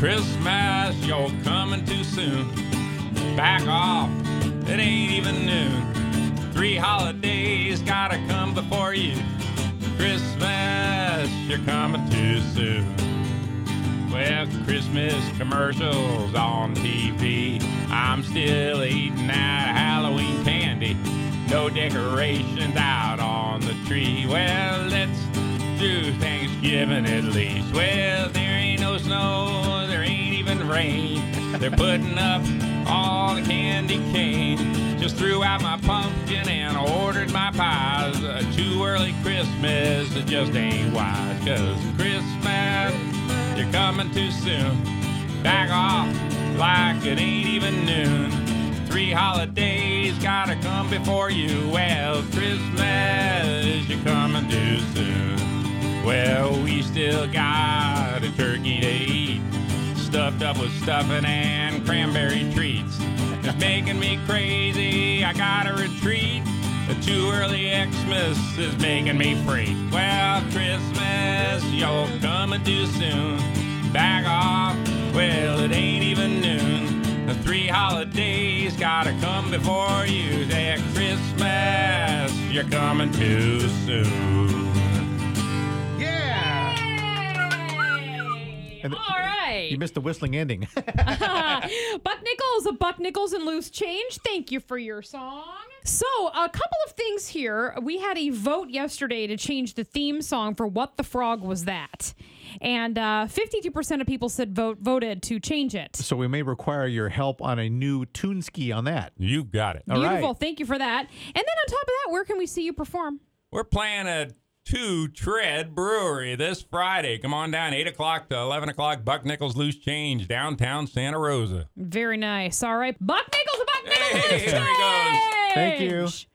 Christmas, you're coming too soon. Back off, it ain't even noon. Three holidays gotta come before you. Christmas, you're coming too soon. Well, Christmas commercials on TV. I'm still eating that Halloween candy. No decorations out on the tree. Well, let's do Thanksgiving at least. Well, there no snow, there ain't even rain. They're putting up all the candy cane. Just threw out my pumpkin and ordered my pies. A too early Christmas, it just ain't wise. Cause Christmas, you're coming too soon. Back off like it ain't even noon. Three holidays gotta come before you. Well, Christmas, you're coming too soon. Well, we still got stuffed up with stuffing and cranberry treats. It's making me crazy. I gotta retreat. The too early Xmas is making me freak. Well, Christmas, you're coming too soon. Back off, well, it ain't even noon. The three holidays gotta come before you. That Christmas, you're coming too soon. Right. You missed the whistling ending. Buck Nickels, a Buck Nickels and Loose Change. Thank you for your song. So, a couple of things here. We had a vote yesterday to change the theme song for What the Frog Was That? And uh, 52% of people said vote voted to change it. so we may require your help on a new tune ski on that. You've got it. All right. Beautiful. Thank you for that. And then on top of that, where can we see you perform? We're playing a two tread brewery this Friday. Come on down, 8 o'clock to 11 o'clock. Buck Nickels Loose Change, downtown Santa Rosa. Very nice. All right. Buck Nickels, Buck Nickels Hey, Loose there he goes. Thank you. Change.